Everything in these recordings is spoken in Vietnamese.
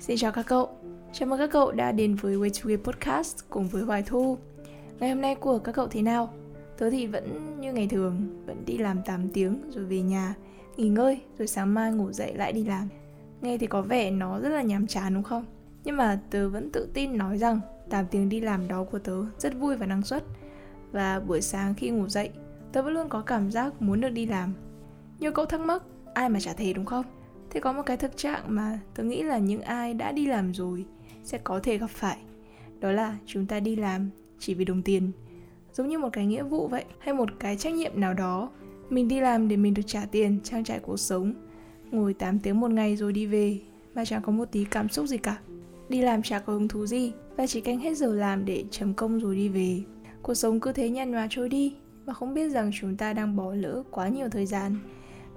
Xin chào các cậu, chào mừng các cậu đã đến với Way to Game Podcast cùng với Hoài Thu Ngày hôm nay của các cậu thế nào? Tớ thì vẫn như ngày thường, vẫn đi làm 8 tiếng rồi về nhà, nghỉ ngơi rồi sáng mai ngủ dậy lại đi làm Nghe thì có vẻ nó rất là nhàm chán đúng không? Nhưng mà tớ vẫn tự tin nói rằng 8 tiếng đi làm đó của tớ rất vui và năng suất Và buổi sáng khi ngủ dậy, tớ vẫn luôn có cảm giác muốn được đi làm Nhiều cậu thắc mắc, ai mà chả thế đúng không? Thì có một cái thực trạng mà tôi nghĩ là những ai đã đi làm rồi sẽ có thể gặp phải. Đó là chúng ta đi làm chỉ vì đồng tiền. Giống như một cái nghĩa vụ vậy, hay một cái trách nhiệm nào đó. Mình đi làm để mình được trả tiền trang trải cuộc sống. Ngồi 8 tiếng một ngày rồi đi về, mà chẳng có một tí cảm xúc gì cả. Đi làm chả có hứng thú gì, và chỉ canh hết giờ làm để chấm công rồi đi về. Cuộc sống cứ thế nhàn nhòa trôi đi, mà không biết rằng chúng ta đang bỏ lỡ quá nhiều thời gian.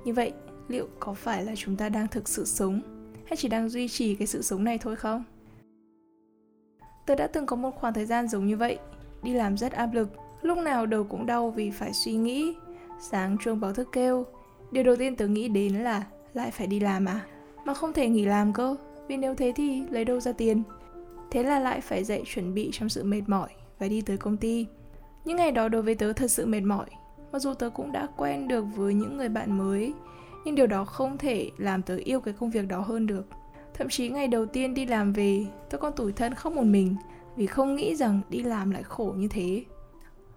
Như vậy liệu có phải là chúng ta đang thực sự sống hay chỉ đang duy trì cái sự sống này thôi không? Tôi đã từng có một khoảng thời gian giống như vậy, đi làm rất áp lực, lúc nào đầu cũng đau vì phải suy nghĩ. Sáng chuông báo thức kêu, điều đầu tiên tớ nghĩ đến là lại phải đi làm à? Mà không thể nghỉ làm cơ, vì nếu thế thì lấy đâu ra tiền? Thế là lại phải dậy chuẩn bị trong sự mệt mỏi và đi tới công ty. Những ngày đó đối với tớ thật sự mệt mỏi, mặc dù tớ cũng đã quen được với những người bạn mới nhưng điều đó không thể làm tớ yêu cái công việc đó hơn được. Thậm chí ngày đầu tiên đi làm về, tớ còn tủi thân khóc một mình vì không nghĩ rằng đi làm lại khổ như thế.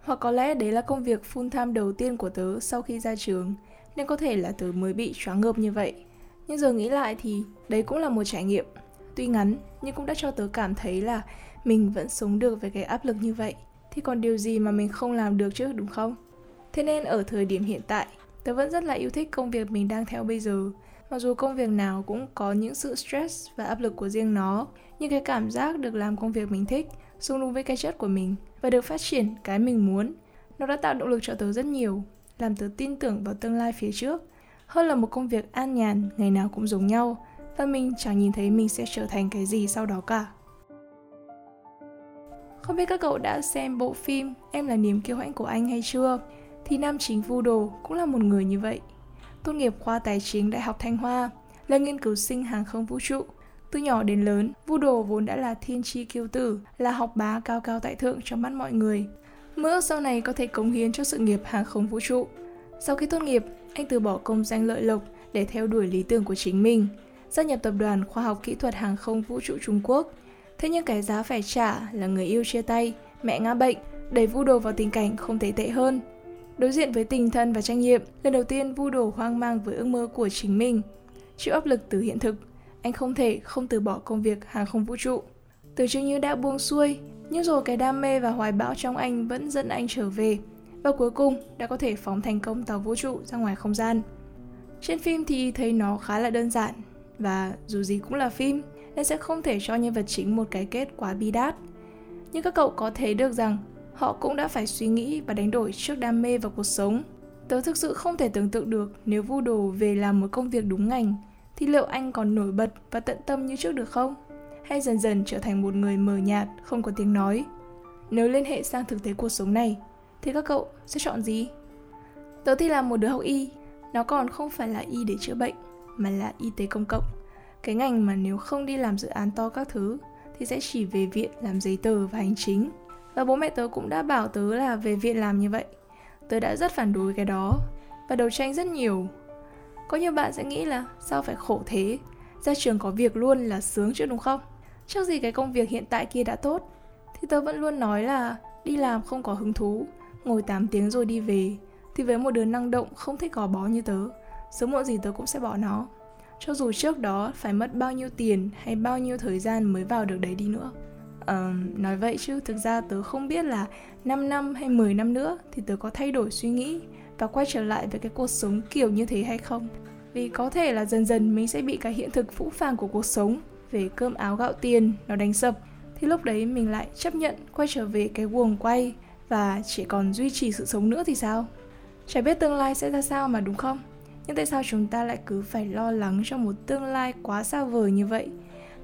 Hoặc có lẽ đấy là công việc full time đầu tiên của tớ sau khi ra trường, nên có thể là tớ mới bị choáng ngợp như vậy. Nhưng giờ nghĩ lại thì đấy cũng là một trải nghiệm. Tuy ngắn, nhưng cũng đã cho tớ cảm thấy là mình vẫn sống được với cái áp lực như vậy. Thì còn điều gì mà mình không làm được chứ, đúng không? Thế nên ở thời điểm hiện tại Tớ vẫn rất là yêu thích công việc mình đang theo bây giờ. Mặc dù công việc nào cũng có những sự stress và áp lực của riêng nó, nhưng cái cảm giác được làm công việc mình thích, xung đúng với cái chất của mình và được phát triển cái mình muốn, nó đã tạo động lực cho tớ rất nhiều, làm tớ tin tưởng vào tương lai phía trước. Hơn là một công việc an nhàn, ngày nào cũng giống nhau, và mình chẳng nhìn thấy mình sẽ trở thành cái gì sau đó cả. Không biết các cậu đã xem bộ phim Em là niềm kiêu hãnh của anh hay chưa? Thì nam chính Vu Đồ cũng là một người như vậy. Tốt nghiệp khoa tài chính Đại học Thanh Hoa, là nghiên cứu sinh hàng không vũ trụ. Từ nhỏ đến lớn, Vu Đồ vốn đã là thiên chi kiêu tử, là học bá cao cao tại thượng trong mắt mọi người. Mơ ước sau này có thể cống hiến cho sự nghiệp hàng không vũ trụ. Sau khi tốt nghiệp, anh từ bỏ công danh lợi lộc để theo đuổi lý tưởng của chính mình, gia nhập tập đoàn khoa học kỹ thuật hàng không vũ trụ Trung Quốc. Thế nhưng cái giá phải trả là người yêu chia tay, mẹ ngã bệnh, đẩy Vu Đồ vào tình cảnh không thể tệ hơn – Đối diện với tình thân và trách nhiệm, lần đầu tiên Vu Đồ hoang mang với ước mơ của chính mình. Chịu áp lực từ hiện thực, anh không thể không từ bỏ công việc hàng không vũ trụ. Từ chừng như đã buông xuôi, nhưng rồi cái đam mê và hoài bão trong anh vẫn dẫn anh trở về và cuối cùng đã có thể phóng thành công tàu vũ trụ ra ngoài không gian. Trên phim thì thấy nó khá là đơn giản và dù gì cũng là phim nên sẽ không thể cho nhân vật chính một cái kết quá bi đát. Nhưng các cậu có thấy được rằng họ cũng đã phải suy nghĩ và đánh đổi trước đam mê và cuộc sống. Tớ thực sự không thể tưởng tượng được nếu vu đồ về làm một công việc đúng ngành thì liệu anh còn nổi bật và tận tâm như trước được không? Hay dần dần trở thành một người mờ nhạt, không có tiếng nói? Nếu liên hệ sang thực tế cuộc sống này, thì các cậu sẽ chọn gì? Tớ thì là một đứa học y, nó còn không phải là y để chữa bệnh, mà là y tế công cộng. Cái ngành mà nếu không đi làm dự án to các thứ, thì sẽ chỉ về viện làm giấy tờ và hành chính và bố mẹ tớ cũng đã bảo tớ là về viện làm như vậy. Tớ đã rất phản đối cái đó Và đấu tranh rất nhiều. Có nhiều bạn sẽ nghĩ là sao phải khổ thế? Ra trường có việc luôn là sướng chứ đúng không? Chắc gì cái công việc hiện tại kia đã tốt, Thì tớ vẫn luôn nói là Đi làm không có hứng thú, Ngồi 8 tiếng rồi đi về. Thì với một đứa năng động không thích gò bó như tớ, Sớm muộn gì tớ cũng sẽ bỏ nó. Cho dù trước đó phải mất bao nhiêu tiền Hay bao nhiêu thời gian mới vào được đấy đi nữa uh, nói vậy chứ thực ra tớ không biết là 5 năm hay 10 năm nữa thì tớ có thay đổi suy nghĩ và quay trở lại với cái cuộc sống kiểu như thế hay không. Vì có thể là dần dần mình sẽ bị cái hiện thực phũ phàng của cuộc sống về cơm áo gạo tiền nó đánh sập thì lúc đấy mình lại chấp nhận quay trở về cái guồng quay và chỉ còn duy trì sự sống nữa thì sao? Chả biết tương lai sẽ ra sao mà đúng không? Nhưng tại sao chúng ta lại cứ phải lo lắng cho một tương lai quá xa vời như vậy?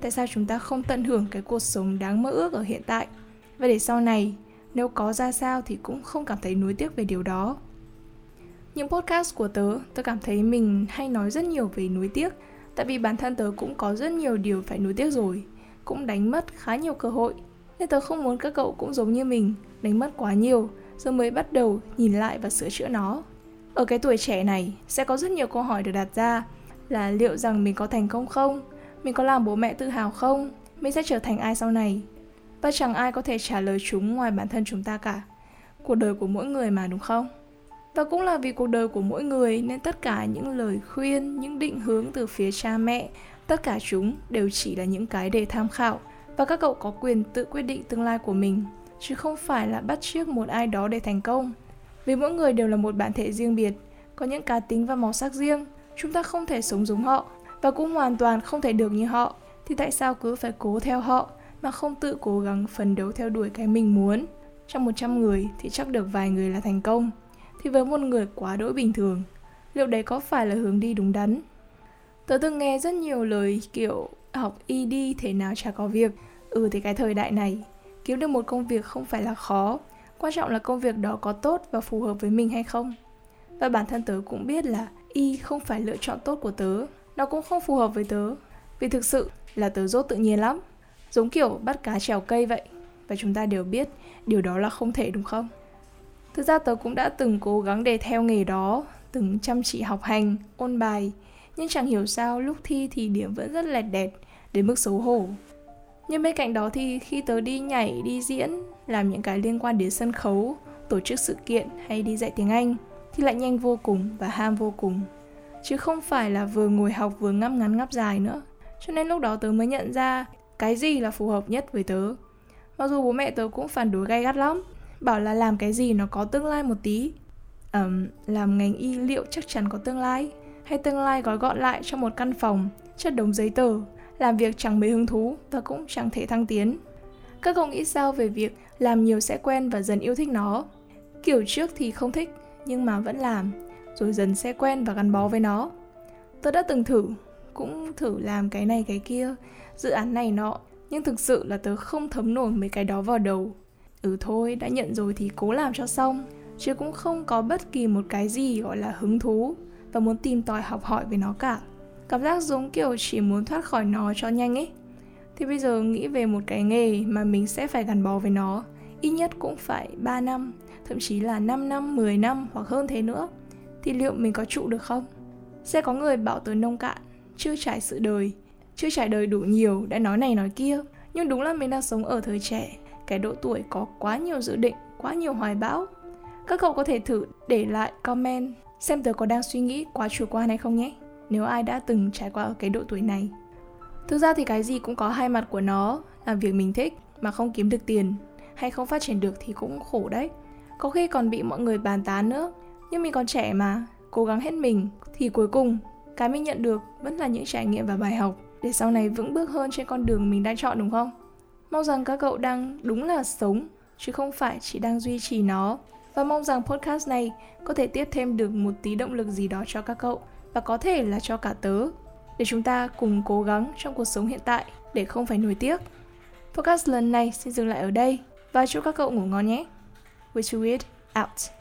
Tại sao chúng ta không tận hưởng cái cuộc sống đáng mơ ước ở hiện tại? Và để sau này, nếu có ra sao thì cũng không cảm thấy nuối tiếc về điều đó. Những podcast của tớ tớ cảm thấy mình hay nói rất nhiều về nuối tiếc, Tại vì bản thân tớ cũng có rất nhiều điều phải nuối tiếc rồi, Cũng đánh mất khá nhiều cơ hội. Nên tớ không muốn các cậu cũng giống như mình, Đánh mất quá nhiều, Rồi mới bắt đầu nhìn lại và sửa chữa nó. Ở cái tuổi trẻ này, Sẽ có rất nhiều câu hỏi được đặt ra Là liệu rằng mình có thành công không? Mình có làm bố mẹ tự hào không? Mình sẽ trở thành ai sau này? Và chẳng ai có thể trả lời chúng ngoài bản thân chúng ta cả. Cuộc đời của mỗi người mà đúng không? Và cũng là vì cuộc đời của mỗi người nên tất cả những lời khuyên, những định hướng từ phía cha mẹ, tất cả chúng đều chỉ là những cái để tham khảo. Và các cậu có quyền tự quyết định tương lai của mình, chứ không phải là bắt chước một ai đó để thành công. Vì mỗi người đều là một bản thể riêng biệt, có những cá tính và màu sắc riêng, chúng ta không thể sống giống họ và cũng hoàn toàn không thể được như họ, thì tại sao cứ phải cố theo họ mà không tự cố gắng phấn đấu theo đuổi cái mình muốn? Trong 100 người thì chắc được vài người là thành công, thì với một người quá đỗi bình thường liệu đấy có phải là hướng đi đúng đắn? Tớ từng nghe rất nhiều lời kiểu học y đi thế nào chả có việc. Ừ thì cái thời đại này kiếm được một công việc không phải là khó. Quan trọng là công việc đó có tốt và phù hợp với mình hay không. Và bản thân tớ cũng biết là y không phải lựa chọn tốt của tớ nó cũng không phù hợp với tớ. Vì thực sự là tớ dốt tự nhiên lắm. Giống kiểu bắt cá trèo cây vậy. Và chúng ta đều biết điều đó là không thể đúng không? Thực ra tớ cũng đã từng cố gắng để theo nghề đó, từng chăm chỉ học hành, ôn bài, nhưng chẳng hiểu sao lúc thi thì điểm vẫn rất lẹt đẹt, đến mức xấu hổ. Nhưng bên cạnh đó thì khi tớ đi nhảy, đi diễn, làm những cái liên quan đến sân khấu, tổ chức sự kiện hay đi dạy tiếng Anh thì lại nhanh vô cùng và ham vô cùng. Chứ không phải là vừa ngồi học vừa ngắp ngắn ngắp dài nữa. Cho nên lúc đó tớ mới nhận ra cái gì là phù hợp nhất với tớ. Mặc dù bố mẹ tớ cũng phản đối gay gắt lắm, bảo là làm cái gì nó có tương lai một tí um, làm ngành y liệu chắc chắn có tương lai hay tương lai gói gọn lại trong một căn phòng chất đống giấy tờ làm việc chẳng mấy hứng thú và cũng chẳng thể thăng tiến các cậu nghĩ sao về việc làm nhiều sẽ quen và dần yêu thích nó kiểu trước thì không thích nhưng mà vẫn làm rồi dần sẽ quen và gắn bó với nó. Tôi đã từng thử cũng thử làm cái này cái kia dự án này nọ nhưng thực sự là tớ không thấm nổi mấy cái đó vào đầu. Ừ thôi đã nhận rồi thì cố làm cho xong chứ cũng không có bất kỳ một cái gì gọi là hứng thú và muốn tìm tòi học hỏi về nó cả. Cảm giác giống kiểu chỉ muốn thoát khỏi nó cho nhanh ấy. Thì bây giờ nghĩ về một cái nghề mà mình sẽ phải gắn bó với nó ít nhất cũng phải 3 năm thậm chí là 5 năm, 10 năm hoặc hơn thế nữa thì liệu mình có trụ được không? Sẽ có người bảo tới nông cạn, chưa trải sự đời, chưa trải đời đủ nhiều đã nói này nói kia nhưng đúng là mình đang sống ở thời trẻ cái độ tuổi có quá nhiều dự định, quá nhiều hoài bão. Các cậu có thể thử để lại comment xem tớ có đang suy nghĩ quá chủ quan hay không nhé, nếu ai đã từng trải qua ở cái độ tuổi này. Thực ra thì cái gì cũng có hai mặt của nó, làm việc mình thích mà không kiếm được tiền hay không phát triển được thì cũng khổ đấy. Có khi còn bị mọi người bàn tán nữa, nhưng mình còn trẻ mà, cố gắng hết mình thì cuối cùng cái mình nhận được vẫn là những trải nghiệm và bài học để sau này vững bước hơn trên con đường mình đã chọn đúng không? Mong rằng các cậu đang đúng là sống, chứ không phải chỉ đang duy trì nó. Và mong rằng podcast này có thể tiếp thêm được một tí động lực gì đó cho các cậu và có thể là cho cả tớ để chúng ta cùng cố gắng trong cuộc sống hiện tại để không phải nuối tiếc. Podcast lần này xin dừng lại ở đây và chúc các cậu ngủ ngon nhé. Wish you it out.